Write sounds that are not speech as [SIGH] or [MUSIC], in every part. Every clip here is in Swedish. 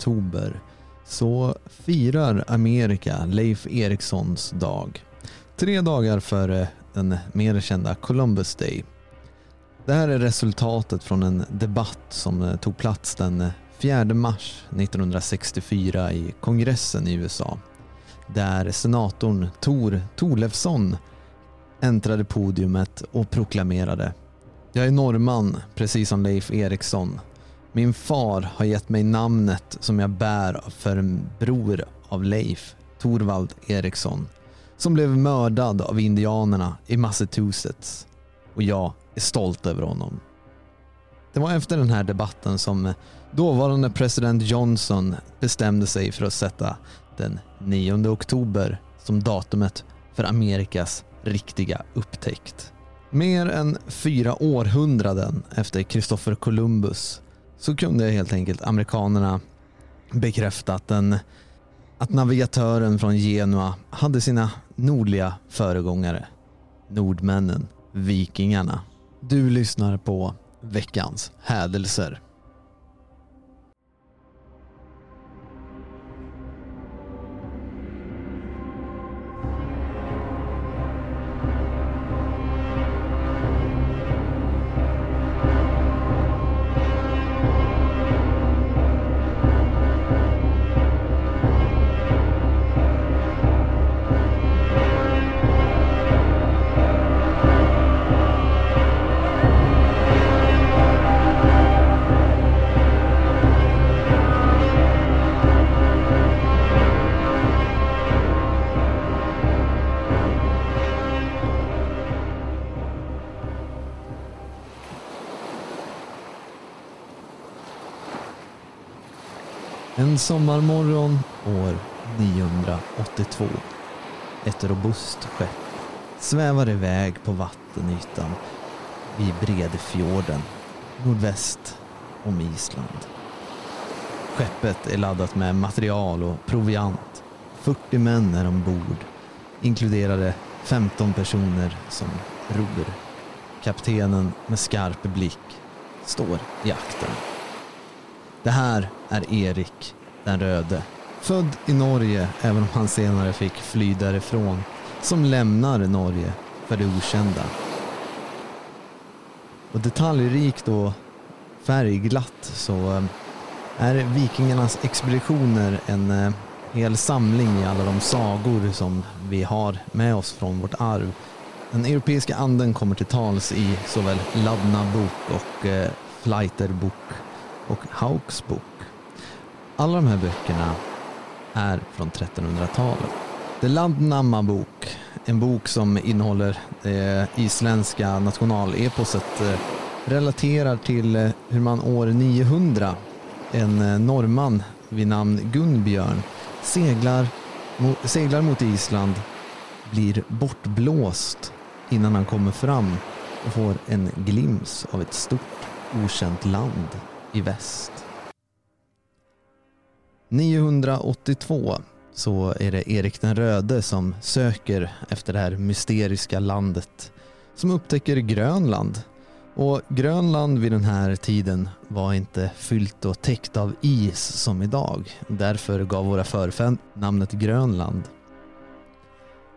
oktober så firar Amerika Leif Erikssons dag. Tre dagar före den mer kända Columbus Day. Det här är resultatet från en debatt som eh, tog plats den eh, 4 mars 1964 i kongressen i USA. Där senatorn Tor Torlefsson äntrade podiumet och proklamerade Jag är norrman, precis som Leif Eriksson. Min far har gett mig namnet som jag bär för en bror av Leif, Torvald Eriksson, som blev mördad av indianerna i Massachusetts. Och jag är stolt över honom. Det var efter den här debatten som dåvarande president Johnson bestämde sig för att sätta den 9 oktober som datumet för Amerikas riktiga upptäckt. Mer än fyra århundraden efter Kristoffer Columbus så kunde helt enkelt amerikanerna bekräfta att, den, att navigatören från Genua hade sina nordliga föregångare. Nordmännen, vikingarna. Du lyssnar på veckans hädelser. Sommarmorgon år 982. Ett robust skepp svävar iväg på vattenytan vid Bredefjorden nordväst om Island. Skeppet är laddat med material och proviant. 40 män är ombord, inkluderade 15 personer som ror. Kaptenen med skarp blick står i akten. Det här är Erik den röde. Född i Norge, även om han senare fick fly därifrån, som lämnar Norge för det okända. Och detaljrikt och färgglatt så eh, är vikingarnas expeditioner en eh, hel samling i alla de sagor som vi har med oss från vårt arv. Den europeiska anden kommer till tals i såväl Ladna bok och eh, Flighter bok och Hauks bok. Alla de här böckerna är från 1300-talet. The Landnamma bok, en bok som innehåller det isländska nationaleposet eh, relaterar till eh, hur man år 900, en norrman vid namn Gunnbjörn seglar, seglar mot Island, blir bortblåst innan han kommer fram och får en glimt av ett stort okänt land i väst. 982 så är det Erik den röde som söker efter det här mysteriska landet som upptäcker Grönland. Och Grönland vid den här tiden var inte fyllt och täckt av is som idag. Därför gav våra förfäder namnet Grönland.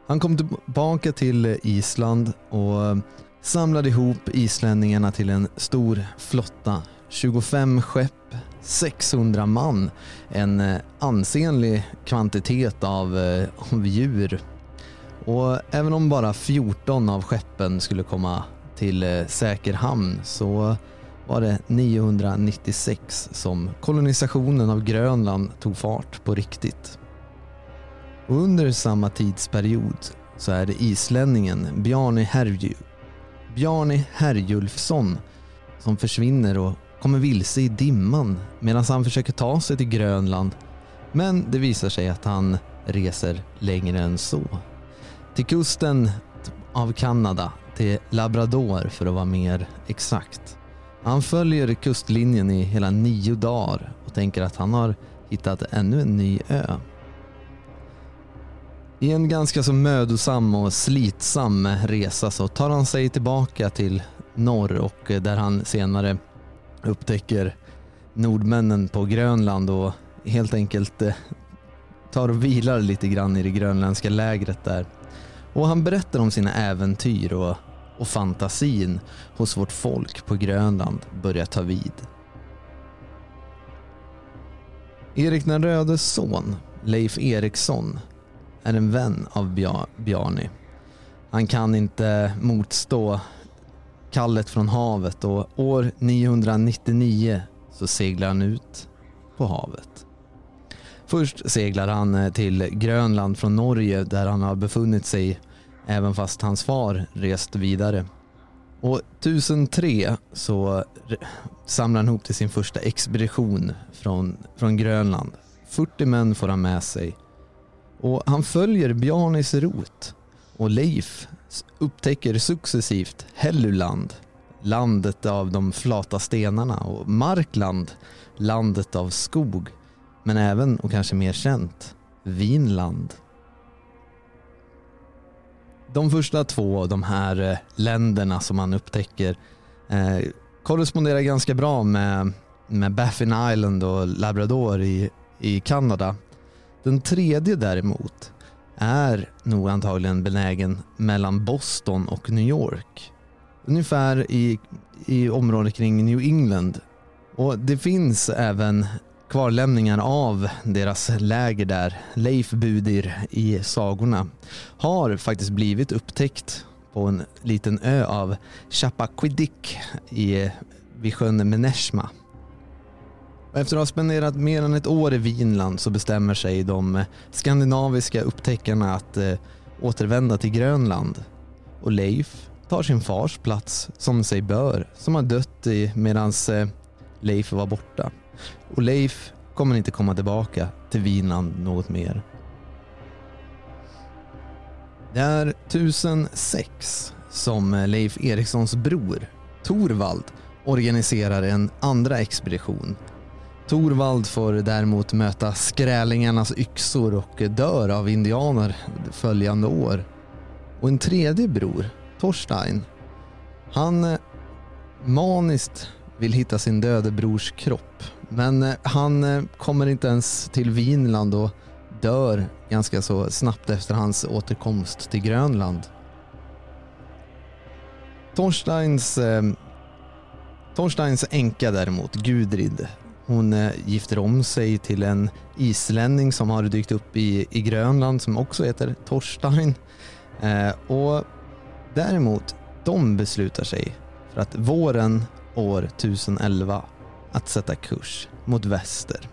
Han kom tillbaka till Island och samlade ihop islänningarna till en stor flotta 25 skepp, 600 man, en eh, ansenlig kvantitet av, eh, av djur. Och även om bara 14 av skeppen skulle komma till eh, säker hamn så var det 996 som kolonisationen av Grönland tog fart på riktigt. Och under samma tidsperiod så är det islänningen Bjarni Herjulfsson som försvinner och kommer vilse i dimman medan han försöker ta sig till Grönland. Men det visar sig att han reser längre än så. Till kusten av Kanada, till Labrador för att vara mer exakt. Han följer kustlinjen i hela nio dagar och tänker att han har hittat ännu en ny ö. I en ganska så mödosam och slitsam resa så tar han sig tillbaka till norr och där han senare upptäcker nordmännen på Grönland och helt enkelt eh, tar och vilar lite grann i det grönländska lägret där. Och han berättar om sina äventyr och, och fantasin hos vårt folk på Grönland börjar ta vid. Erik den rödes son, Leif Eriksson, är en vän av Bjarni. Han kan inte motstå kallet från havet och år 999 så seglar han ut på havet. Först seglar han eh, till Grönland från Norge där han har befunnit sig även fast hans far rest vidare. Och 1003 så samlar han ihop till sin första expedition från, från Grönland. 40 män får han med sig. Och han följer Bjarnis rot och Leif upptäcker successivt Helluland, landet av de flata stenarna och Markland, landet av skog. Men även, och kanske mer känt, Vinland. De första två av de här eh, länderna som man upptäcker eh, korresponderar ganska bra med, med Baffin Island och Labrador i, i Kanada. Den tredje däremot är nog antagligen benägen mellan Boston och New York. Ungefär i, i området kring New England. Och det finns även kvarlämningar av deras läger där, Leif Budir i sagorna, har faktiskt blivit upptäckt på en liten ö av Chappaquiddick i, vid sjön Meneshma. Efter att ha spenderat mer än ett år i Vinland så bestämmer sig de eh, skandinaviska upptäckarna att eh, återvända till Grönland. Och Leif tar sin fars plats som sig bör, som har dött medan eh, Leif var borta. Och Leif kommer inte komma tillbaka till Vinland något mer. Det är 1006 som eh, Leif Erikssons bror Torvald organiserar en andra expedition. Torvald får däremot möta skrälingarnas yxor och dör av indianer följande år. Och en tredje bror, Torstein, han eh, maniskt vill hitta sin döde brors kropp. Men eh, han eh, kommer inte ens till Vinland och dör ganska så snabbt efter hans återkomst till Grönland. Torsteins, eh, Torsteins änka däremot, Gudrid, hon eh, gifter om sig till en islänning som har dykt upp i, i Grönland som också heter Torstein. Eh, och däremot, de beslutar sig för att våren år 1011 att sätta kurs mot väster.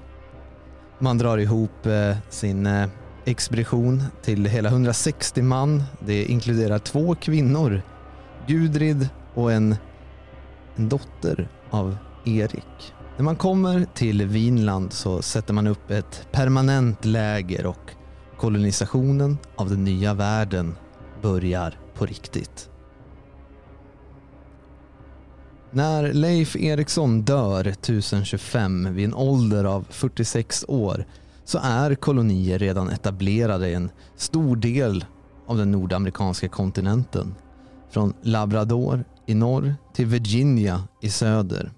Man drar ihop eh, sin eh, expedition till hela 160 man. Det inkluderar två kvinnor, Gudrid och en, en dotter av Erik. När man kommer till Vinland så sätter man upp ett permanent läger och kolonisationen av den nya världen börjar på riktigt. När Leif Eriksson dör 1025 vid en ålder av 46 år så är kolonier redan etablerade i en stor del av den nordamerikanska kontinenten. Från Labrador i norr till Virginia i söder.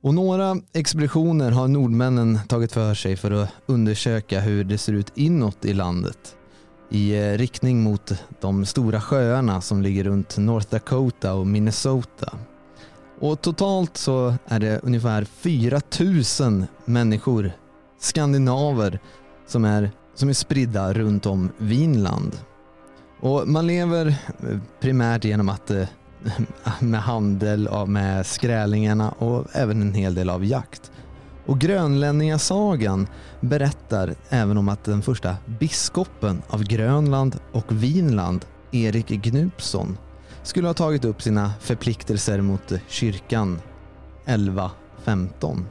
Och några expeditioner har nordmännen tagit för sig för att undersöka hur det ser ut inåt i landet. I eh, riktning mot de stora sjöarna som ligger runt North Dakota och Minnesota. Och totalt så är det ungefär 4000 människor, skandinaver, som är, som är spridda runt om Vinland. Och man lever eh, primärt genom att eh, [LAUGHS] med handel med skrälingarna och även en hel del av jakt. Och Grönlänningasagan berättar även om att den första biskopen av Grönland och Vinland, Erik Gnupsson, skulle ha tagit upp sina förpliktelser mot kyrkan 1115.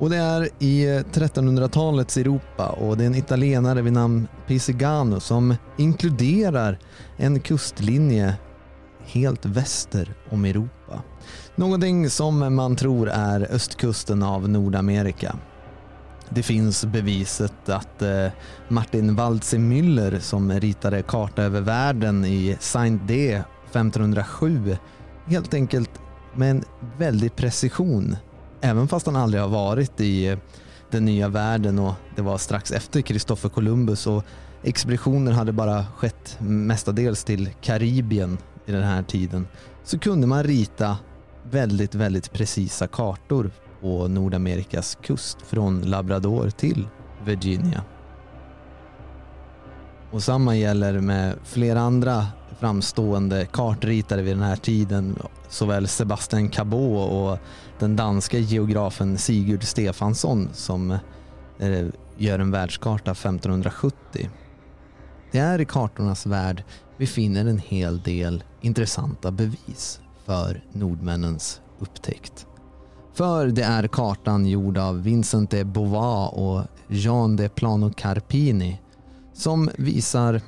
Och det är i 1300-talets Europa och det är en italienare vid namn Pisigano som inkluderar en kustlinje helt väster om Europa. Någonting som man tror är östkusten av Nordamerika. Det finns beviset att eh, Martin Waldseemüller som ritade Karta över världen i Saint D 1507 helt enkelt med en väldig precision Även fast han aldrig har varit i den nya världen och det var strax efter Kristoffer Columbus och expeditioner hade bara skett mestadels till Karibien i den här tiden så kunde man rita väldigt, väldigt precisa kartor på Nordamerikas kust från Labrador till Virginia. Och samma gäller med flera andra framstående kartritare vid den här tiden. Såväl Sebastian Cabot och den danska geografen Sigurd Stefansson som eh, gör en världskarta 1570. Det är i kartornas värld vi finner en hel del intressanta bevis för nordmännens upptäckt. För det är kartan gjord av Vincent de Beauvoir och Jean de Plano Carpini som visar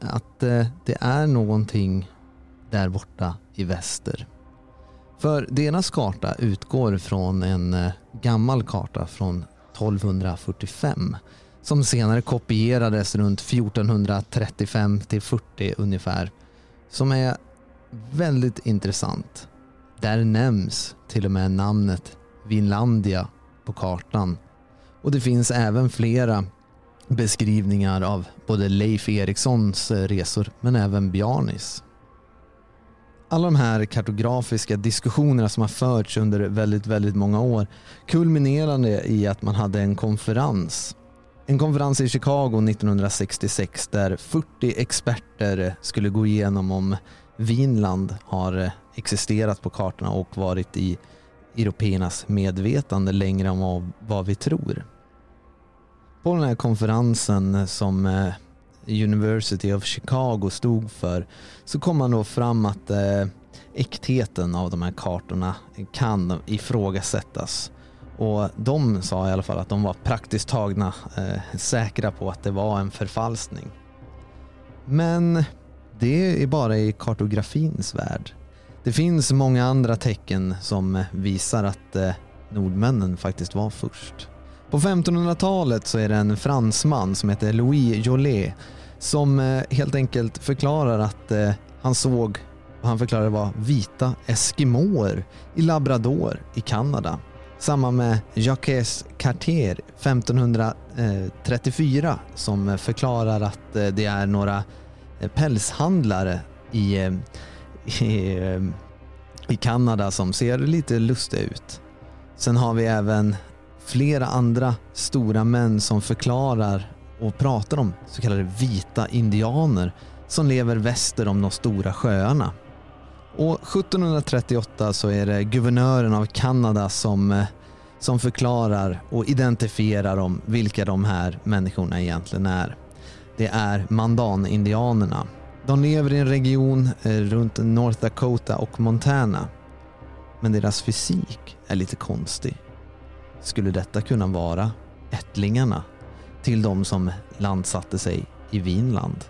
att eh, det är någonting där borta i väster. För deras karta utgår från en eh, gammal karta från 1245 som senare kopierades runt 1435 till 40 ungefär. Som är väldigt intressant. Där nämns till och med namnet Vinlandia på kartan. Och det finns även flera beskrivningar av både Leif Erikssons eh, resor men även Bjarnis. Alla de här kartografiska diskussionerna som har förts under väldigt, väldigt många år kulminerade i att man hade en konferens. En konferens i Chicago 1966 där 40 experter skulle gå igenom om Vinland har existerat på kartorna och varit i européernas medvetande längre än vad vi tror. På den här konferensen som eh, University of Chicago stod för så kom man då fram att eh, äktheten av de här kartorna kan ifrågasättas. Och de sa i alla fall att de var praktiskt tagna eh, säkra på att det var en förfalskning. Men det är bara i kartografins värld. Det finns många andra tecken som visar att eh, nordmännen faktiskt var först. På 1500-talet så är det en fransman som heter Louis Jollet som eh, helt enkelt förklarar att eh, han såg vad han förklarade var vita eskimåer i Labrador i Kanada. Samma med Jacques Cartier 1534 som förklarar att eh, det är några pälshandlare i, i, i Kanada som ser lite lustiga ut. Sen har vi även flera andra stora män som förklarar och pratar om så kallade vita indianer som lever väster om de stora sjöarna. Och 1738 så är det guvernören av Kanada som, eh, som förklarar och identifierar om vilka de här människorna egentligen är. Det är mandanindianerna. De lever i en region eh, runt North Dakota och Montana. Men deras fysik är lite konstig. Skulle detta kunna vara ättlingarna till de som landsatte sig i Vinland?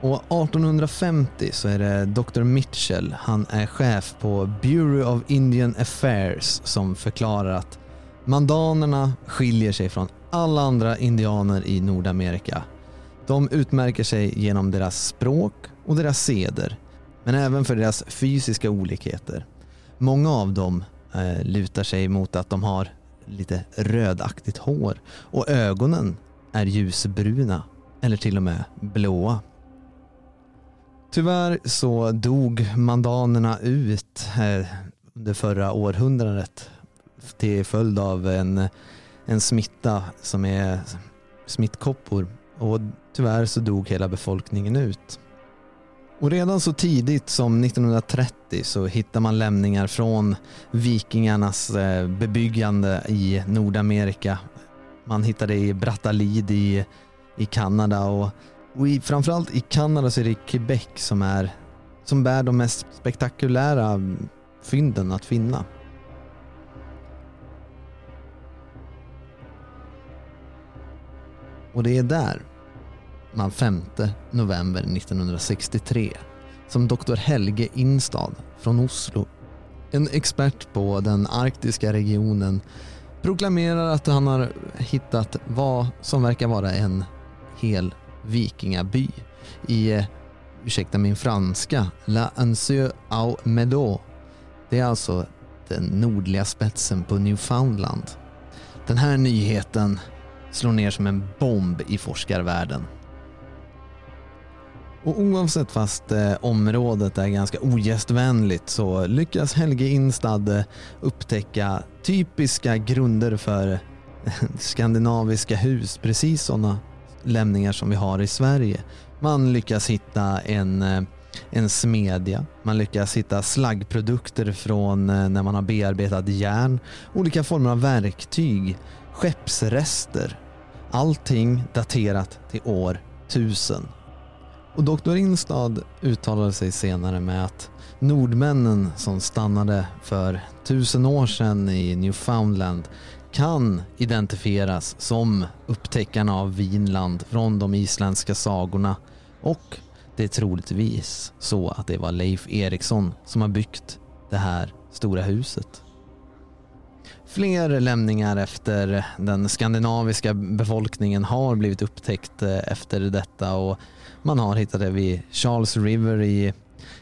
Och 1850 så är det Dr. Mitchell, han är chef på Bureau of Indian Affairs som förklarar att mandanerna skiljer sig från alla andra indianer i Nordamerika. De utmärker sig genom deras språk och deras seder, men även för deras fysiska olikheter. Många av dem eh, lutar sig mot att de har lite rödaktigt hår och ögonen är ljusbruna eller till och med blåa. Tyvärr så dog mandanerna ut eh, under förra århundradet till följd av en, en smitta som är smittkoppor och tyvärr så dog hela befolkningen ut. Och redan så tidigt som 1930 så hittar man lämningar från vikingarnas eh, bebyggande i Nordamerika. Man hittar det i Bratalid i, i Kanada och, och i, framförallt i Kanada så är det Quebec som, är, som bär de mest spektakulära mm, fynden att finna. Och det är där man 5 november 1963 som Dr. Helge Instad från Oslo, en expert på den arktiska regionen, proklamerar att han har hittat vad som verkar vara en hel vikingaby i, eh, ursäkta min franska, La Ancieux au Medo. Det är alltså den nordliga spetsen på Newfoundland. Den här nyheten slår ner som en bomb i forskarvärlden. Och oavsett fast eh, området är ganska ogästvänligt så lyckas Helge Instad eh, upptäcka typiska grunder för eh, skandinaviska hus, precis sådana lämningar som vi har i Sverige. Man lyckas hitta en, eh, en smedja, man lyckas hitta slaggprodukter från eh, när man har bearbetat järn, olika former av verktyg, skeppsrester. Allting daterat till år 1000. Och Doktor Instad uttalade sig senare med att nordmännen som stannade för tusen år sedan i Newfoundland kan identifieras som upptäckarna av Vinland från de isländska sagorna och det är troligtvis så att det var Leif Eriksson som har byggt det här stora huset. Fler lämningar efter den skandinaviska befolkningen har blivit upptäckt eh, efter detta och man har hittat det vid Charles River i,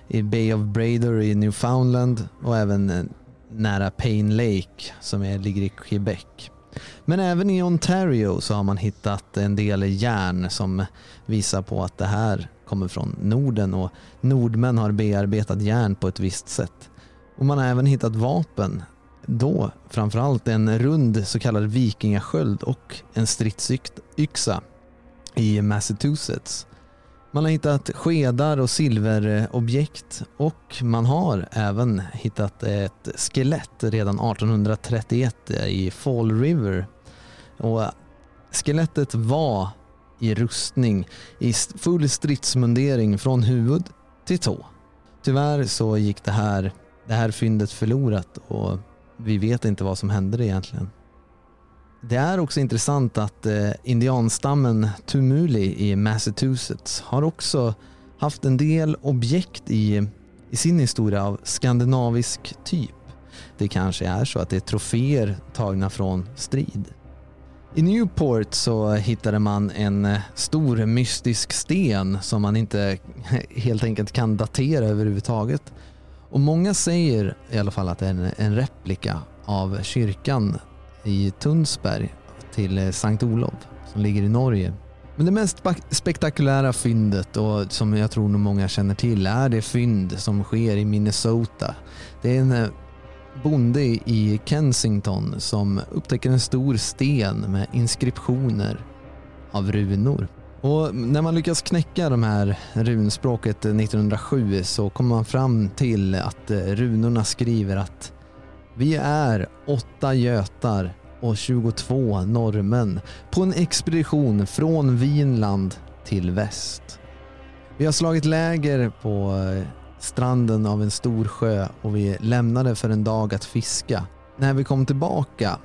i Bay of Brader i Newfoundland och även eh, nära Payne Lake som är, ligger i Quebec. Men även i Ontario så har man hittat en del järn som visar på att det här kommer från Norden och nordmän har bearbetat järn på ett visst sätt. Och man har även hittat vapen. Då framförallt en rund så kallad vikingasköld och en stridsyxa i Massachusetts. Man har hittat skedar och silverobjekt och man har även hittat ett skelett redan 1831 eh, i Fall River. Och skelettet var i rustning i full stridsmundering från huvud till tå. Tyvärr så gick det här, det här fyndet förlorat och vi vet inte vad som hände egentligen. Det är också intressant att eh, indianstammen Tumuli i Massachusetts har också haft en del objekt i, i sin historia av skandinavisk typ. Det kanske är så att det är troféer tagna från strid. I Newport så hittade man en eh, stor mystisk sten som man inte [LAUGHS] helt enkelt kan datera överhuvudtaget. Och många säger i alla fall att det är en, en replika av kyrkan i Tunsberg till eh, Sankt Olof som ligger i Norge. Men det mest spektakulära fyndet och som jag tror nog många känner till är det fynd som sker i Minnesota. Det är en eh, bonde i Kensington som upptäcker en stor sten med inskriptioner av runor. Och när man lyckas knäcka de här runspråket 1907 så kommer man fram till att eh, runorna skriver att vi är åtta götar och 22 norrmän på en expedition från Vinland till väst. Vi har slagit läger på eh, stranden av en stor sjö och vi lämnade för en dag att fiska. När vi kom tillbaka,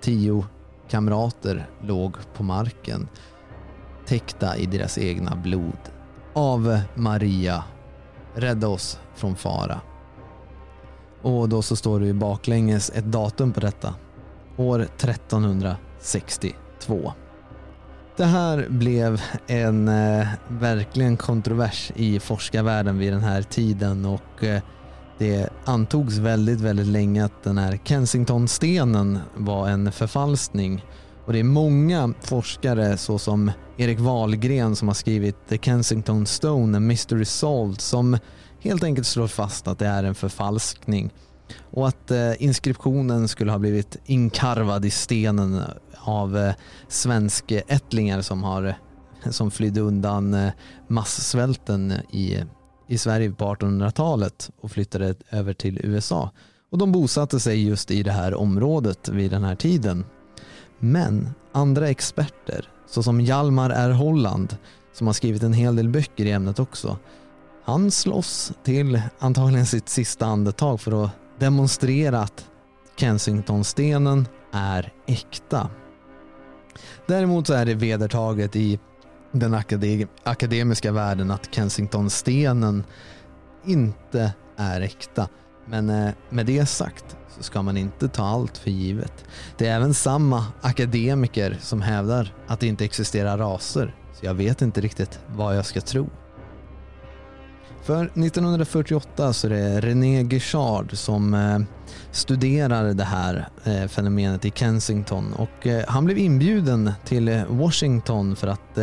tio kamrater låg på marken täckta i deras egna blod. Ave Maria, rädda oss från fara. Och då så står det ju baklänges ett datum på detta. År 1362. Det här blev en eh, verkligen kontrovers i forskarvärlden vid den här tiden och eh, det antogs väldigt, väldigt länge att den här Kensingtonstenen var en förfalskning. Och det är många forskare såsom Erik Wahlgren som har skrivit The Kensington Stone, A Mystery Solved som helt enkelt slår fast att det är en förfalskning och att eh, inskriptionen skulle ha blivit inkarvad i stenen av eh, svenskättlingar som, har, eh, som flydde undan eh, massvälten i, i Sverige på 1800-talet och flyttade över till USA. Och de bosatte sig just i det här området vid den här tiden. Men andra experter, såsom Hjalmar R. Holland, som har skrivit en hel del böcker i ämnet också, han slåss till antagligen sitt sista andetag för att demonstrera att Kensingtonstenen är äkta. Däremot så är det vedertaget i den akademiska världen att Kensingtonstenen inte är äkta. Men eh, med det sagt så ska man inte ta allt för givet. Det är även samma akademiker som hävdar att det inte existerar raser. Så jag vet inte riktigt vad jag ska tro. För 1948 så är det René Guichard som eh, studerar det här eh, fenomenet i Kensington och han blev inbjuden till Washington för att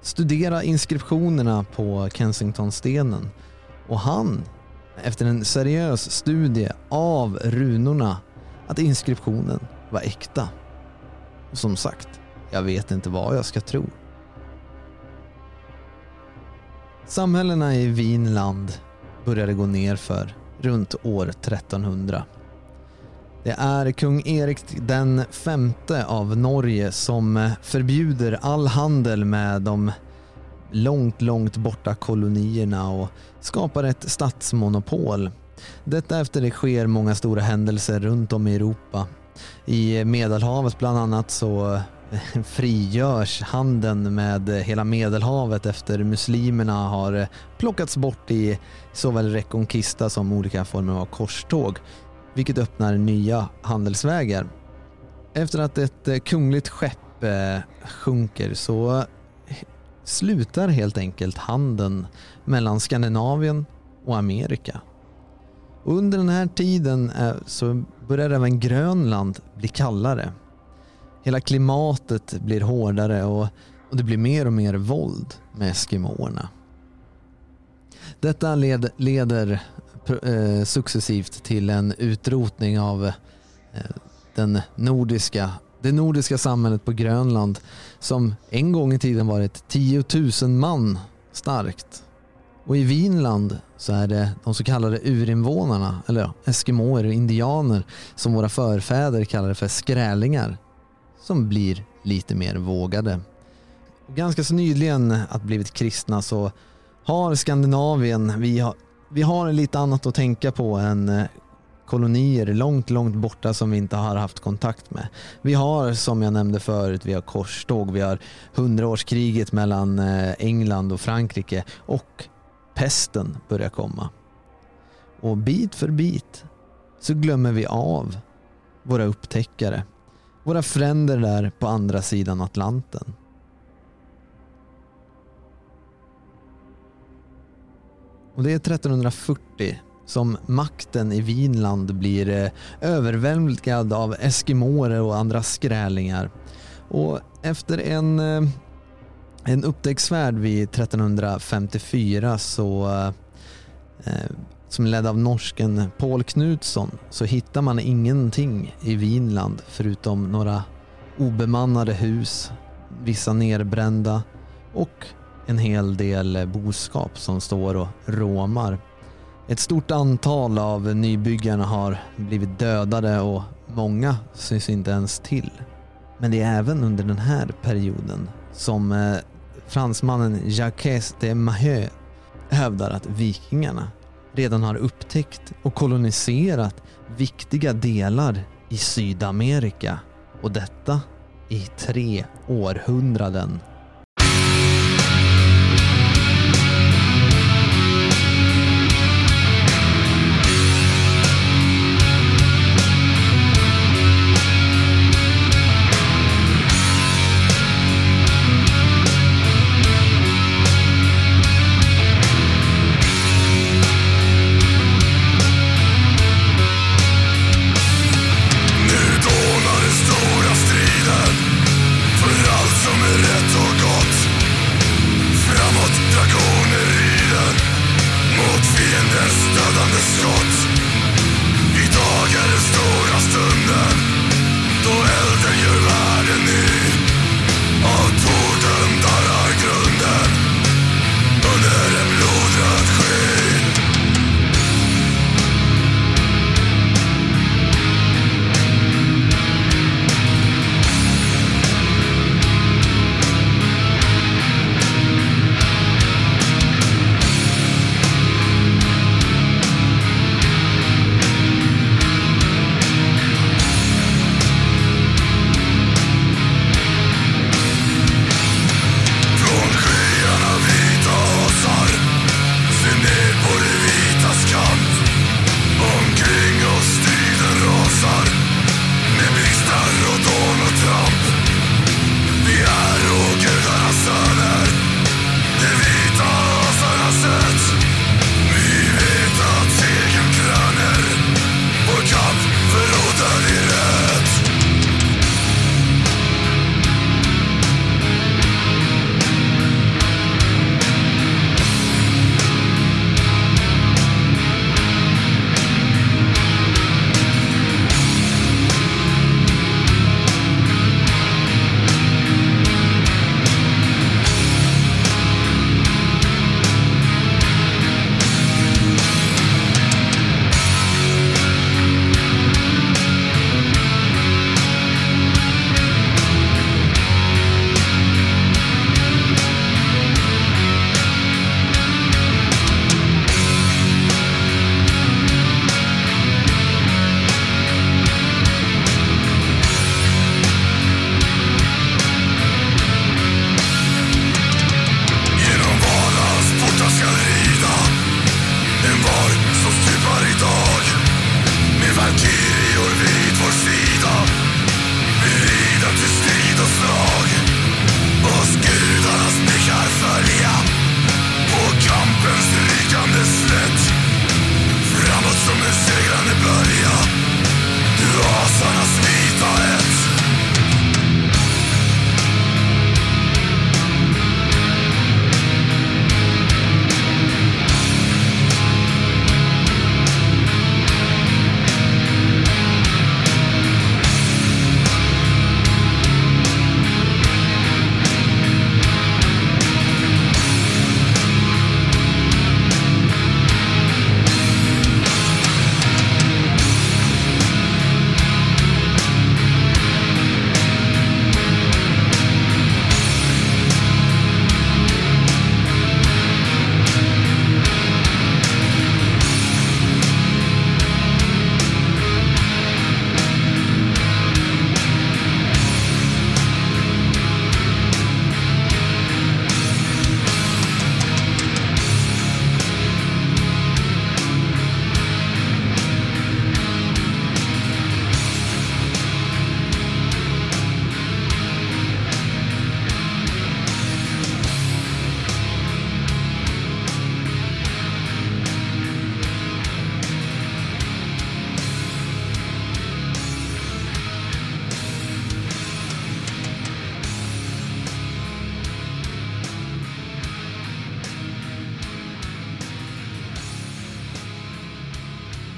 studera inskriptionerna på Kensingtonstenen. Och han, efter en seriös studie av runorna, att inskriptionen var äkta. Och som sagt, jag vet inte vad jag ska tro. Samhällena i Vinland började gå ner för runt år 1300. Det är kung Erik den femte av Norge som förbjuder all handel med de långt, långt borta kolonierna och skapar ett statsmonopol. Detta efter det sker många stora händelser runt om i Europa. I Medelhavet bland annat så eh, frigörs handeln med hela Medelhavet efter muslimerna har plockats bort i såväl Reconquista som olika former av korståg, vilket öppnar nya handelsvägar. Efter att ett eh, kungligt skepp eh, sjunker så slutar helt enkelt handeln mellan Skandinavien och Amerika. Och under den här tiden eh, så börjar även Grönland bli kallare. Hela klimatet blir hårdare och, och det blir mer och mer våld med eskimåerna. Detta led, leder eh, successivt till en utrotning av eh, den nordiska, det nordiska samhället på Grönland som en gång i tiden varit 10 000 man starkt. Och i Vinland så är det de så kallade urinvånarna, eller ja, eskimåer, indianer, som våra förfäder kallade för skrälingar som blir lite mer vågade. Ganska så nyligen att blivit kristna så har Skandinavien, vi har, vi har lite annat att tänka på än eh, kolonier långt, långt borta som vi inte har haft kontakt med. Vi har, som jag nämnde förut, vi har korståg, vi har hundraårskriget mellan eh, England och Frankrike och pesten börjar komma. Och bit för bit så glömmer vi av våra upptäckare våra fränder där på andra sidan Atlanten. Och det är 1340 som makten i Vinland blir eh, överväldigad av eskimåer och andra skrälingar. Och efter en, eh, en upptäcktsfärd vid 1354 så eh, som är ledd av norsken Paul Knutsson så hittar man ingenting i Vinland förutom några obemannade hus, vissa nerbrända och en hel del boskap som står och råmar. Ett stort antal av nybyggarna har blivit dödade och många syns inte ens till. Men det är även under den här perioden som eh, fransmannen Jacques de Maheu hävdar att vikingarna redan har upptäckt och koloniserat viktiga delar i Sydamerika och detta i tre århundraden.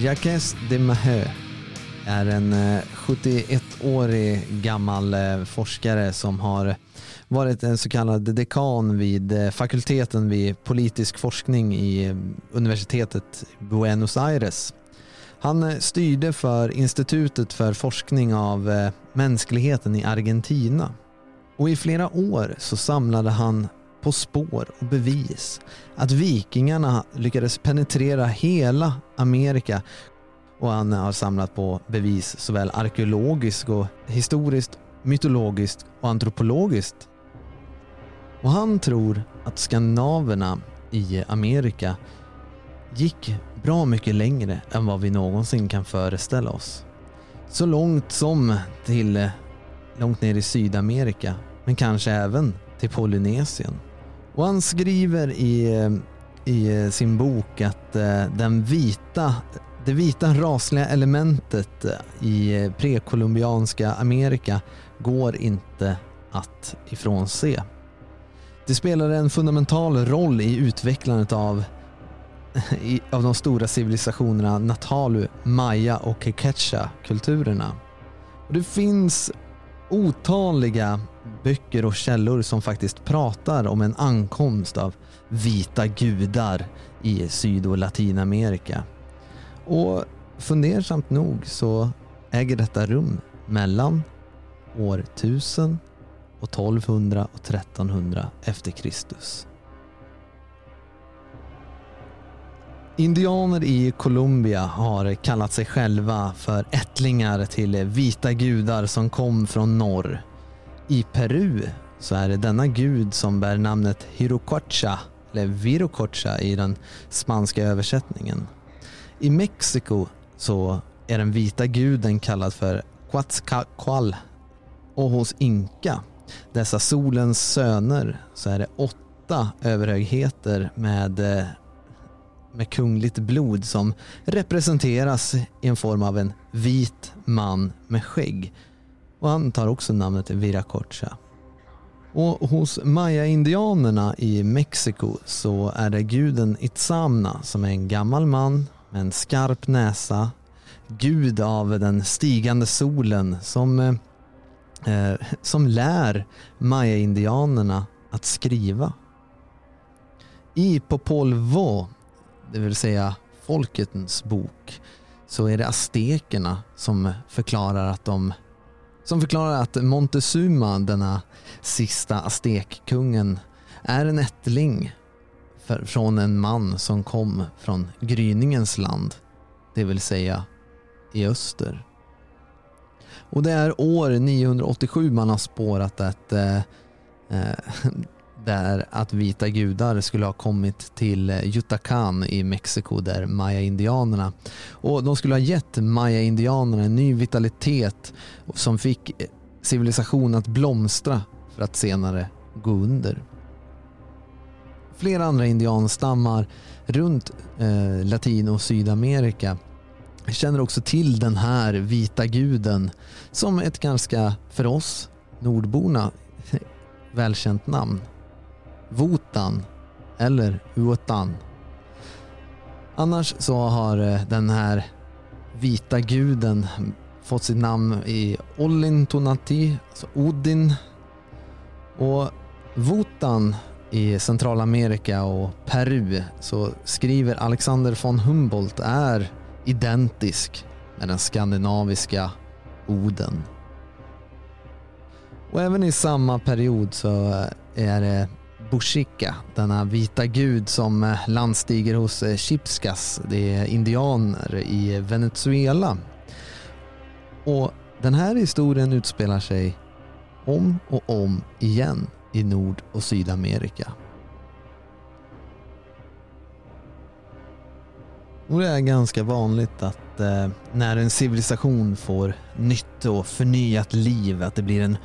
Jacques de Maheu är en eh, 71-årig gammal eh, forskare som har varit en så kallad dekan vid eh, fakulteten vid politisk forskning i universitetet Buenos Aires. Han styrde för Institutet för forskning av mänskligheten i Argentina och i flera år så samlade han på spår och bevis att vikingarna lyckades penetrera hela Amerika och han har samlat på bevis såväl arkeologiskt och historiskt, mytologiskt och antropologiskt. Och han tror att skandinaverna i Amerika gick bra mycket längre än vad vi någonsin kan föreställa oss. Så långt som till långt ner i Sydamerika, men kanske även till Polynesien. Och han skriver i, i sin bok att eh, den vita, det vita rasliga elementet eh, i prekolumbianska Amerika går inte att ifrånse. Det spelar en fundamental roll i utvecklandet av, [LAUGHS] av de stora civilisationerna Natalu, Maya och Quechua-kulturerna. Det finns otaliga Mm. böcker och källor som faktiskt pratar om en ankomst av vita gudar i Syd och Latinamerika. Och fundersamt nog så äger detta rum mellan år 1000 och 1200 och 1300 efter Kristus. Indianer i Colombia har kallat sig själva för ättlingar till vita gudar som kom från norr. I Peru så är det denna gud som bär namnet Hirococha, eller Virococha i den spanska översättningen. I Mexiko så är den vita guden kallad för Quetzalcoatl och hos Inka, dessa solens söner, så är det åtta överhögheter med eh, med kungligt blod som representeras i en form av en vit man med skägg. Och han tar också namnet Viracocha. Och hos maya-indianerna i Mexiko så är det guden Itzamna som är en gammal man med en skarp näsa, gud av den stigande solen som, eh, som lär maya-indianerna att skriva. I Popol Vuh det vill säga Folkets bok, så är det aztekerna som förklarar att de som förklarar att Montezuma, denna sista aztekkungen, är en ättling för, från en man som kom från gryningens land, det vill säga i öster. Och det är år 987 man har spårat att eh, eh där att vita gudar skulle ha kommit till Yucatán i Mexiko där maya-indianerna och de skulle ha gett maya-indianerna en ny vitalitet som fick civilisationen att blomstra för att senare gå under. Flera andra indianstammar runt eh, Latin och Sydamerika känner också till den här vita guden som ett ganska, för oss nordborna, välkänt namn. Votan eller Uotan. Annars så har eh, den här vita guden fått sitt namn i Ollintonati, alltså Odin. Och Votan i Centralamerika och Peru så skriver Alexander von Humboldt är identisk med den skandinaviska Oden. Och även i samma period så eh, är det Bushika, denna vita gud som eh, landstiger hos eh, Chipskas, det är indianer i Venezuela. Och den här historien utspelar sig om och om igen i Nord och Sydamerika. Och det är ganska vanligt att eh, när en civilisation får nytt och förnyat liv, att det blir en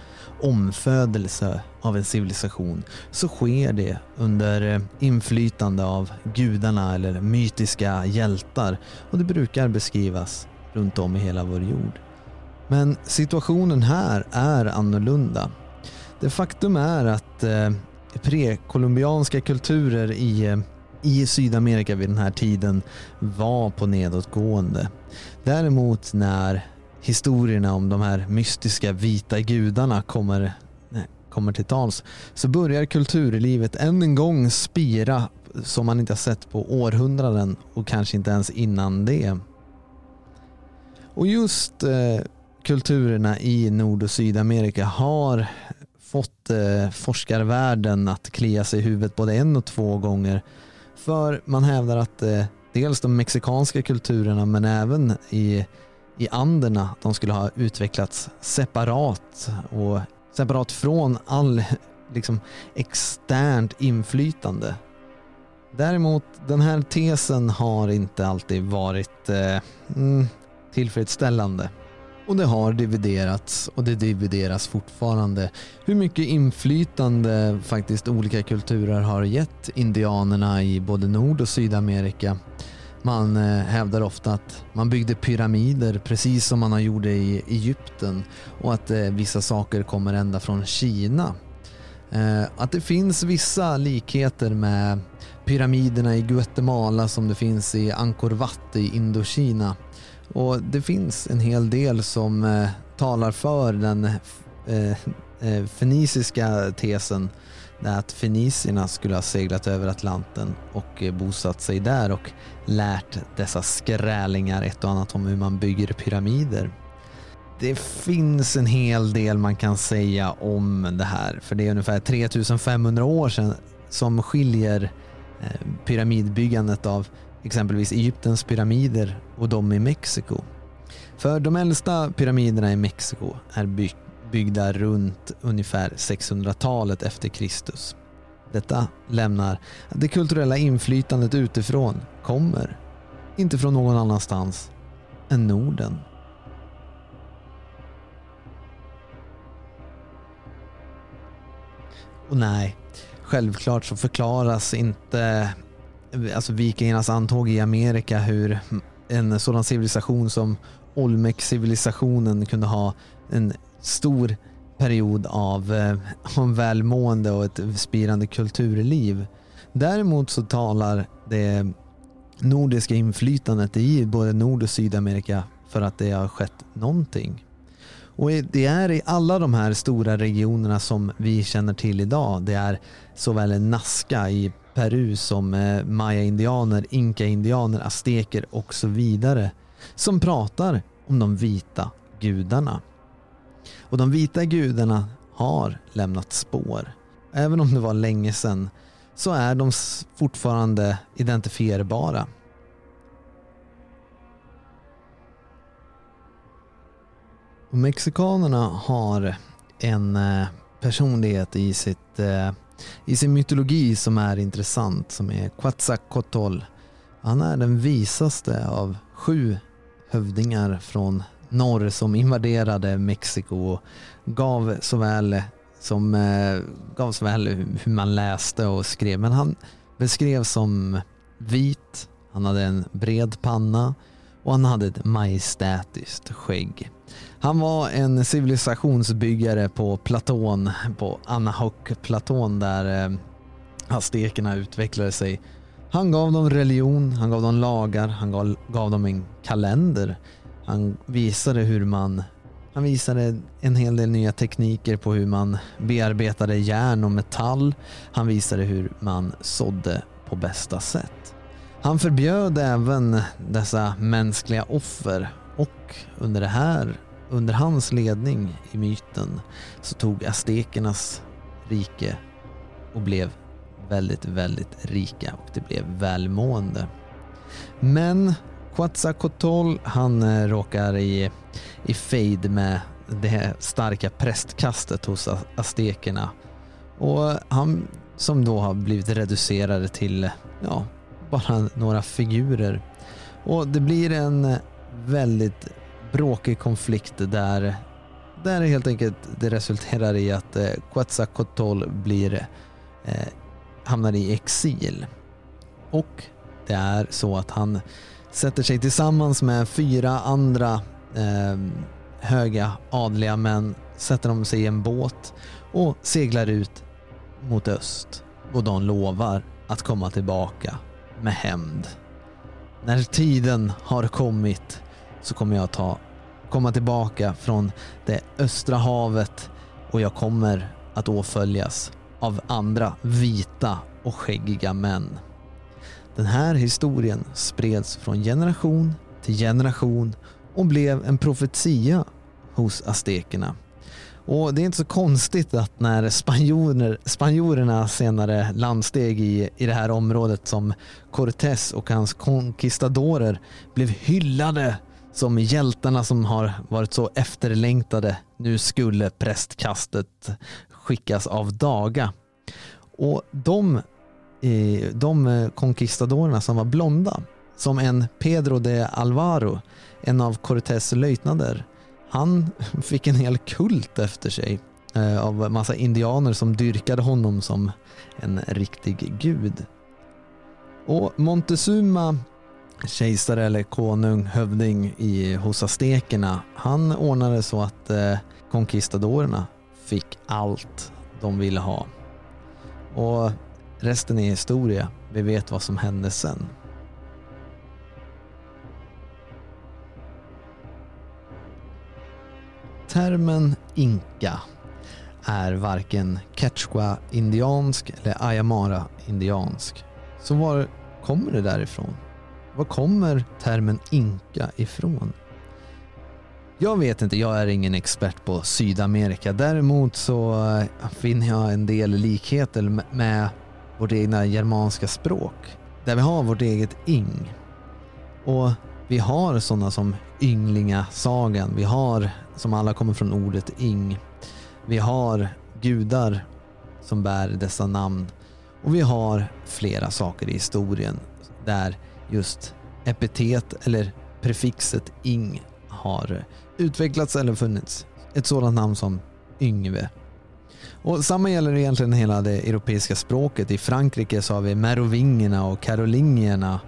omfödelse av en civilisation så sker det under eh, inflytande av gudarna eller mytiska hjältar och det brukar beskrivas runt om i hela vår jord. Men situationen här är annorlunda. Det faktum är att eh, prekolumbianska kulturer i, eh, i Sydamerika vid den här tiden var på nedåtgående. Däremot när historierna om de här mystiska vita gudarna kommer, kommer till tals så börjar kulturlivet än en gång spira som man inte har sett på århundraden och kanske inte ens innan det. Och just eh, kulturerna i Nord och Sydamerika har fått eh, forskarvärlden att klia sig i huvudet både en och två gånger. För man hävdar att eh, dels de mexikanska kulturerna men även i, i Anderna de skulle ha utvecklats separat och separat från all [LAUGHS] liksom, externt inflytande. Däremot den här tesen har inte alltid varit eh, mm, tillfredsställande. Och det har dividerats och det divideras fortfarande. Hur mycket inflytande faktiskt olika kulturer har gett indianerna i både Nord och Sydamerika. Man eh, hävdar ofta att man byggde pyramider precis som man gjorde i Egypten och att eh, vissa saker kommer ända från Kina. Eh, att det finns vissa likheter med pyramiderna i Guatemala som det finns i Angkor Wat i Indokina och det finns en hel del som eh, talar för den eh, eh fenisiska feniciska tesen att fenicierna skulle ha seglat över Atlanten och eh, bosatt sig där och lärt dessa skrälingar ett och annat om hur man bygger pyramider. Det finns en hel del man kan säga om det här för det är ungefär 3500 år sedan som skiljer eh, pyramidbyggandet av exempelvis Egyptens pyramider och de i Mexiko. För de äldsta pyramiderna i Mexiko är byggda runt ungefär 600-talet efter Kristus. Detta lämnar att det kulturella inflytandet utifrån kommer inte från någon annanstans än Norden. Och nej, självklart så förklaras inte alltså vikingarnas antåg i Amerika hur en sådan civilisation som Olmec-civilisationen kunde ha en stor period av, eh, av välmående och ett spirande kulturliv. Däremot så talar det nordiska inflytandet i både Nord och Sydamerika för att det har skett någonting. Och det är i alla de här stora regionerna som vi känner till idag. Det är såväl Nazca i Peru som eh, maya-indianer, inka-indianer, azteker och så vidare som pratar om de vita gudarna. Och de vita gudarna har lämnat spår. Även om det var länge sedan så är de fortfarande identifierbara. Och mexikanerna har en eh, personlighet i sitt eh, i sin mytologi som är intressant som är Quetzalcoatl. Han är den visaste av sju hövdingar från norr som invaderade Mexiko och gav såväl, som, eh, gav såväl hur man läste och skrev. Men han beskrevs som vit, han hade en bred panna och han hade ett majestätiskt skägg. Han var en civilisationsbyggare på platån, på Anahok-platån där eh, aztekerna utvecklade sig. Han gav dem religion, han gav dem lagar, han gav, gav dem en kalender. Han visade hur man han visade en hel del nya tekniker på hur man bearbetade järn och metall. Han visade hur man sådde på bästa sätt. Han förbjöd även dessa mänskliga offer och under det här under hans ledning i myten så tog aztekernas rike och blev väldigt, väldigt rika och det blev välmående. Men Quetzalcoatl han eh, råkar i, i fejd med det starka prästkastet hos aztekerna och han som då har blivit reducerade till ja, bara några figurer. Och det blir en väldigt bråkig konflikt där, där helt enkelt det resulterar i att eh, Quetzalcoatl blir, eh, hamnar i exil. Och det är så att han sätter sig tillsammans med fyra andra eh, höga adliga män, sätter de sig i en båt och seglar ut mot öst och de lovar att komma tillbaka med hämnd. När tiden har kommit så kommer jag ta, komma tillbaka från det östra havet och jag kommer att åföljas av andra vita och skäggiga män. Den här historien spreds från generation till generation och blev en profetia hos aztekerna. Och det är inte så konstigt att när spanjorer, spanjorerna senare landsteg i, i det här området som Cortés och hans conquistadorer blev hyllade som hjältarna som har varit så efterlängtade. Nu skulle prästkastet skickas av daga. Och de, eh, de conquistadorerna som var blonda, som en Pedro de Alvaro, en av Cortés löjtnader. han [LAUGHS] fick en hel kult efter sig eh, av massa indianer som dyrkade honom som en riktig gud. Och Montezuma, kejsare eller konung, hövding i, hos aztekerna, han ordnade så att eh, konkistadorerna fick allt de ville ha. Och resten är historia. Vi vet vad som hände sen. Termen inka är varken quechua-indiansk eller ayamara-indiansk. Så var kommer det därifrån? Var kommer termen inka ifrån? Jag vet inte, jag är ingen expert på Sydamerika. Däremot så eh, finner jag en del likheter med vårt egna germanska språk. Där vi har vårt eget ing. Och vi har sådana som Ynglingasagan. Vi har, som alla kommer från ordet ing. Vi har gudar som bär dessa namn. Och vi har flera saker i historien där just epitet eller prefixet ing har utvecklats eller funnits. Ett sådant namn som Yngve. Och samma gäller egentligen hela det europeiska språket. I Frankrike så har vi merovingerna och karolingerna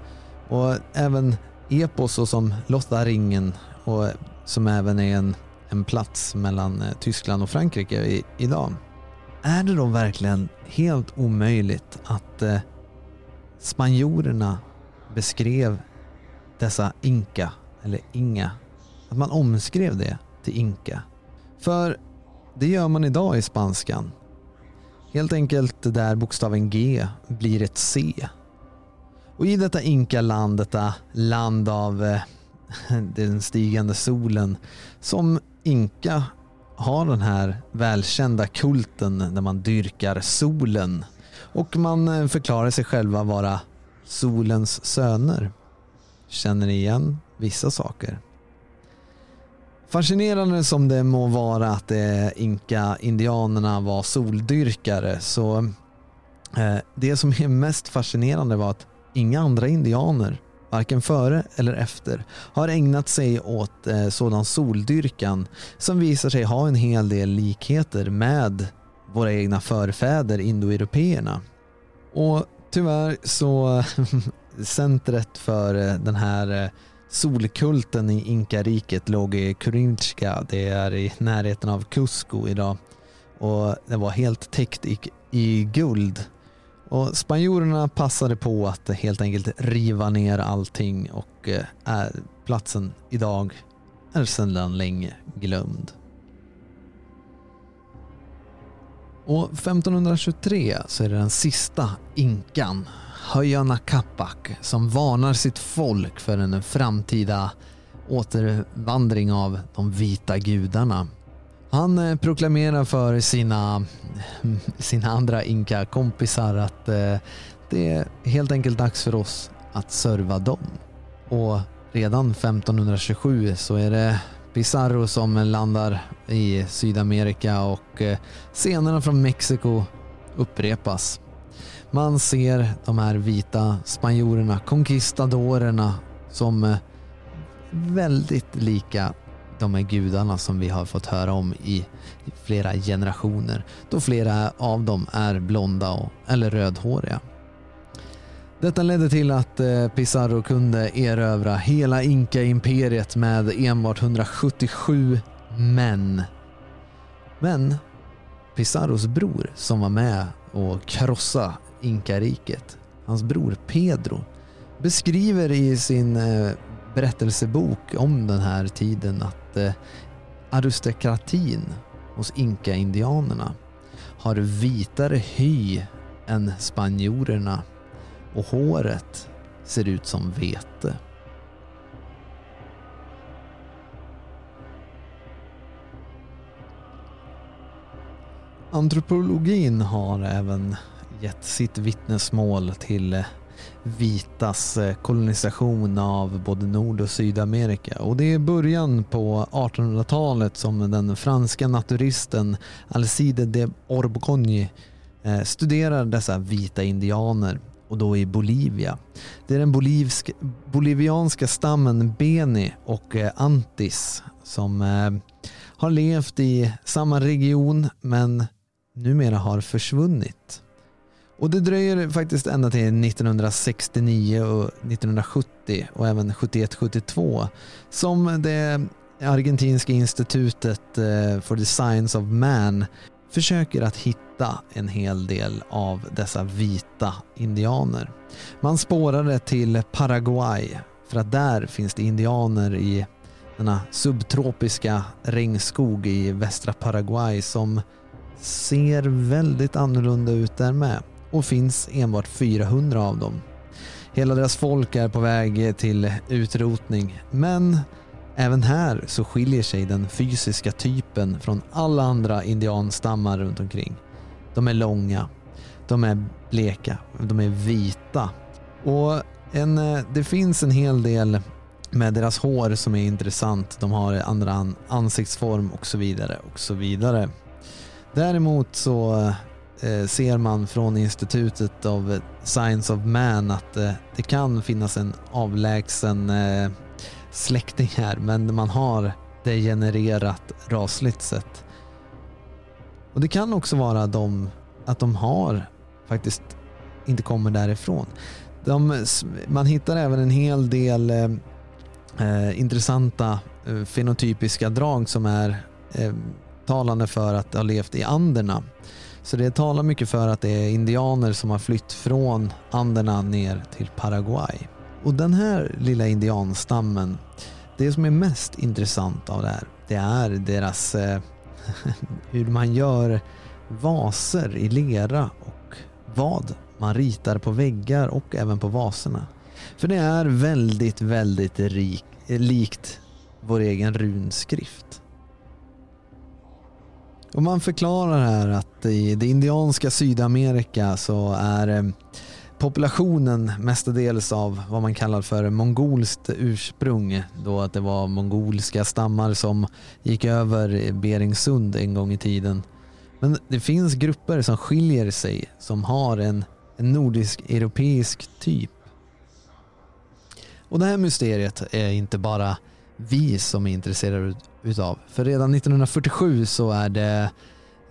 och även epos såsom som Lotharingen och som även är en, en plats mellan eh, Tyskland och Frankrike i, idag. Är det då verkligen helt omöjligt att eh, spanjorerna beskrev dessa inka, eller inga, att man omskrev det till inka? För det gör man idag i spanskan. Helt enkelt där bokstaven G blir ett C och i detta inka-land, detta land av eh, [LAUGHS] den stigande solen, som inka har den här välkända kulten där man dyrkar solen. Och man eh, förklarar sig själva vara solens söner. Känner ni igen vissa saker? Fascinerande som det må vara att inka-indianerna var soldyrkare så eh, det som är mest fascinerande var att Inga andra indianer, varken före eller efter, har ägnat sig åt eh, sådan soldyrkan som visar sig ha en hel del likheter med våra egna förfäder indoeuropeerna. Och tyvärr så [LAUGHS] centret för eh, den här eh, solkulten i Inkariket låg i Kurinchka. Det är i närheten av Cusco idag. Och det var helt täckt i, i guld och spanjorerna passade på att helt enkelt riva ner allting och eh, är, platsen idag är sedan länge glömd. Och 1523 så är det den sista inkan, Höjana Kappak som varnar sitt folk för en framtida återvandring av de vita gudarna. Han eh, proklamerar för sina, [LAUGHS] sina andra inka-kompisar att eh, det är helt enkelt dags för oss att serva dem. Och redan 1527 så är det Pizarro som landar i Sydamerika och eh, scenerna från Mexiko upprepas. Man ser de här vita spanjorerna, conquistadorerna, som eh, väldigt lika de här gudarna som vi har fått höra om i flera generationer, då flera av dem är blonda och, eller rödhåriga. Detta ledde till att eh, Pizarro kunde erövra hela Inka-imperiet med enbart 177 män. Men Pizarros bror som var med och krossa Inka-riket, hans bror Pedro, beskriver i sin eh, berättelsebok om den här tiden att eh, aristokratin hos inka-indianerna har vitare hy än spanjorerna och håret ser ut som vete. Antropologin har även gett sitt vittnesmål till vitas kolonisation av både Nord och Sydamerika. Och det är början på 1800-talet som den franska naturisten Alcide de Orbocogne eh, studerar dessa vita indianer och då i Bolivia. Det är den bolivsk, bolivianska stammen Beni och eh, Antis som eh, har levt i samma region men numera har försvunnit. Och det dröjer faktiskt ända till 1969 och 1970 och även 71-72 som det argentinska institutet eh, for the science of man försöker att hitta en hel del av dessa vita indianer. Man spårade till Paraguay för att där finns det indianer i denna subtropiska regnskog i västra Paraguay som ser väldigt annorlunda ut där med och finns enbart 400 av dem. Hela deras folk är på väg till utrotning men även här så skiljer sig den fysiska typen från alla andra indianstammar runt omkring. De är långa, de är bleka, de är vita och en, eh, det finns en hel del med deras hår som är intressant. De har andra ansiktsform och så vidare och så vidare. Däremot så eh, ser man från institutet av Science of Man att eh, det kan finnas en avlägsen släkting här men man har degenererat rasligt sett. Och det kan också vara de, att de har faktiskt inte kommer därifrån. De, man hittar även en hel del eh, eh, intressanta eh, fenotypiska drag som är eh, talande för att ha levt i Anderna. Så det talar mycket för att det är indianer som har flytt från Anderna ner till Paraguay. Och den här lilla indianstammen, det som är mest intressant av det här, det är deras eh, [LAUGHS] hur man gör vaser i lera och vad man ritar på väggar och även på vaserna. För det är väldigt, väldigt rik, likt vår egen runskrift. Och man förklarar här att i det indianska Sydamerika så är eh, populationen mestadels av vad man kallar för mongolskt ursprung. Då att det var mongolska stammar som gick över Beringsund en gång i tiden. Men det finns grupper som skiljer sig som har en, en nordisk-europeisk typ. Och det här mysteriet är inte bara vi som är intresserade utav. För redan 1947 så är det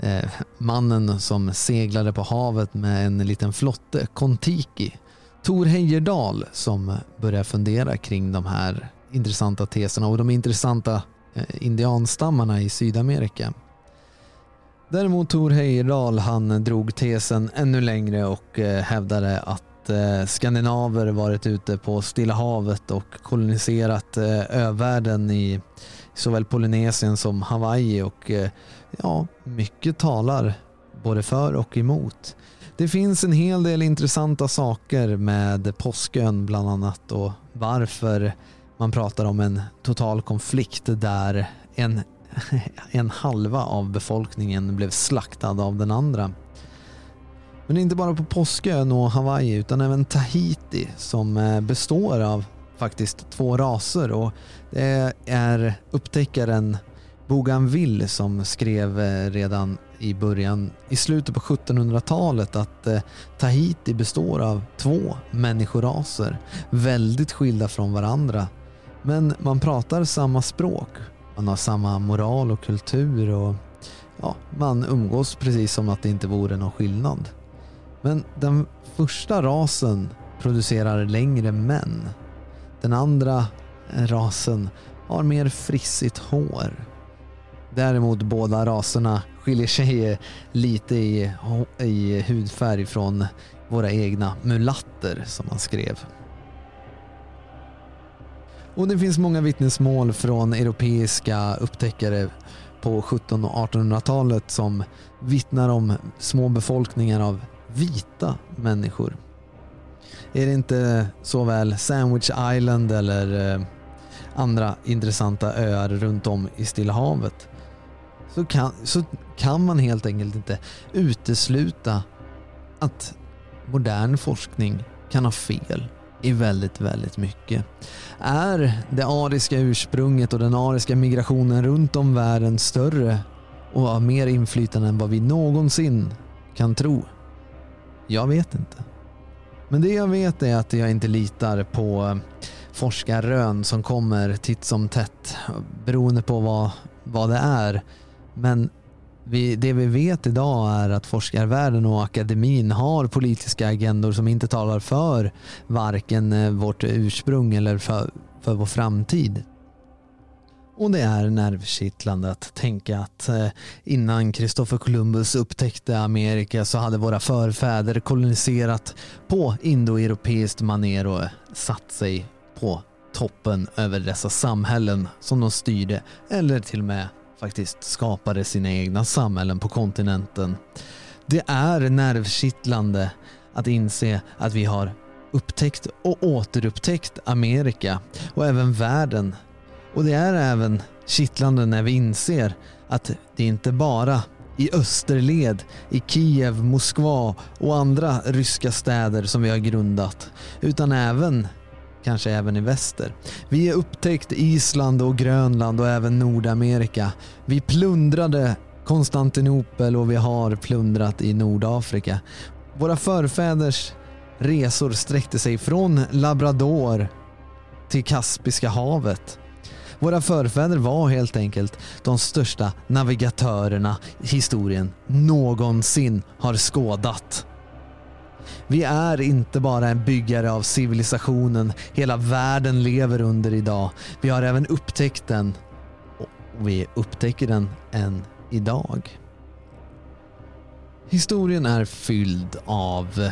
eh, mannen som seglade på havet med en liten flotte, Kontiki, Tor Heyerdahl, som börjar fundera kring de här intressanta teserna och de intressanta eh, indianstammarna i Sydamerika. Däremot Tor Heyerdahl han drog tesen ännu längre och eh, hävdade att eh, skandinaver varit ute på Stilla havet och koloniserat övärlden i såväl Polynesien som Hawaii och ja, mycket talar både för och emot. Det finns en hel del intressanta saker med påskön bland annat och varför man pratar om en total konflikt där en, [LAUGHS] en halva av befolkningen blev slaktad av den andra. Men inte bara på Påskön och Hawaii utan även Tahiti som eh, består av faktiskt två raser och det är upptäckaren Bougainville som skrev eh, redan i början, i slutet på 1700-talet att eh, Tahiti består av två människoraser, väldigt skilda från varandra. Men man pratar samma språk, man har samma moral och kultur och ja, man umgås precis som att det inte vore någon skillnad. Men den första rasen producerar längre män. Den andra rasen har mer frissigt hår. Däremot båda raserna skiljer sig lite i, i hudfärg från våra egna mulatter som man skrev. Och det finns många vittnesmål från europeiska upptäckare på 1700 och 1800-talet som vittnar om små befolkningar av vita människor. Är det inte såväl Sandwich Island eller eh, andra intressanta öar runt om i Stilla havet så kan, så kan man helt enkelt inte utesluta att modern forskning kan ha fel i väldigt, väldigt mycket. Är det ariska ursprunget och den ariska migrationen runt om världen större och har mer inflytande än vad vi någonsin kan tro? Jag vet inte. Men det jag vet är att jag inte litar på forskarrön som kommer titt som tätt beroende på vad, vad det är. Men vi, det vi vet idag är att forskarvärlden och akademin har politiska agendor som inte talar för varken eh, vårt ursprung eller för, för vår framtid. Och det är nervkittlande att tänka att eh, innan Kristoffer Columbus upptäckte Amerika så hade våra förfäder koloniserat på indoeuropeiskt maner och satt sig på toppen över dessa samhällen som de styrde eller till och med faktiskt skapade sina egna samhällen på kontinenten. Det är nervkittlande att inse att vi har upptäckt och återupptäckt Amerika och även världen. Och det är även kittlande när vi inser att det inte bara i österled, i Kiev, Moskva och andra ryska städer som vi har grundat, utan även kanske även i väster. Vi har upptäckt Island och Grönland och även Nordamerika. Vi plundrade Konstantinopel och vi har plundrat i Nordafrika. Våra förfäders resor sträckte sig från Labrador till Kaspiska havet. Våra förfäder var helt enkelt de största navigatörerna historien någonsin har skådat. Vi är inte bara en byggare av civilisationen hela världen lever under idag. Vi har även upptäckt den och vi upptäcker den än idag. Historien är fylld av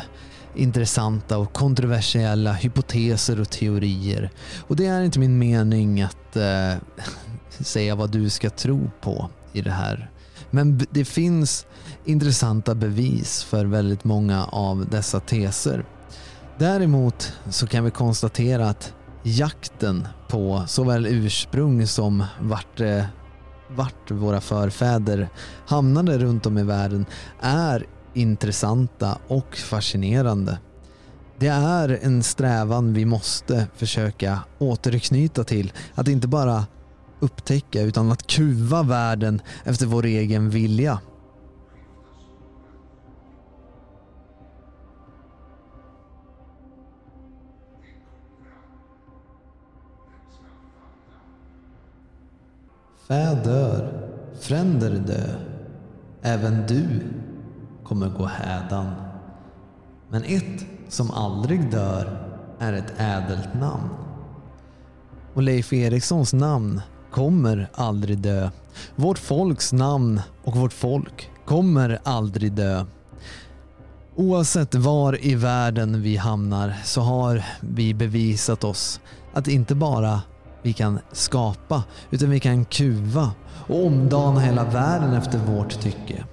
intressanta och kontroversiella hypoteser och teorier. Och det är inte min mening att eh, [LAUGHS] säga vad du ska tro på i det här men det finns intressanta bevis för väldigt många av dessa teser. Däremot så kan vi konstatera att jakten på såväl ursprung som vart, eh, vart våra förfäder hamnade runt om i världen är intressanta och fascinerande. Det är en strävan vi måste försöka återknyta till. Att inte bara upptäcka utan att kuva världen efter vår egen vilja. Fä dör, fränder dö. Även du kommer gå hädan. Men ett som aldrig dör är ett ädelt namn. Och Leif Erikssons namn kommer aldrig dö. Vårt folks namn och vårt folk kommer aldrig dö. Oavsett var i världen vi hamnar så har vi bevisat oss att inte bara vi kan skapa utan vi kan kuva och omdana hela världen efter vårt tycke.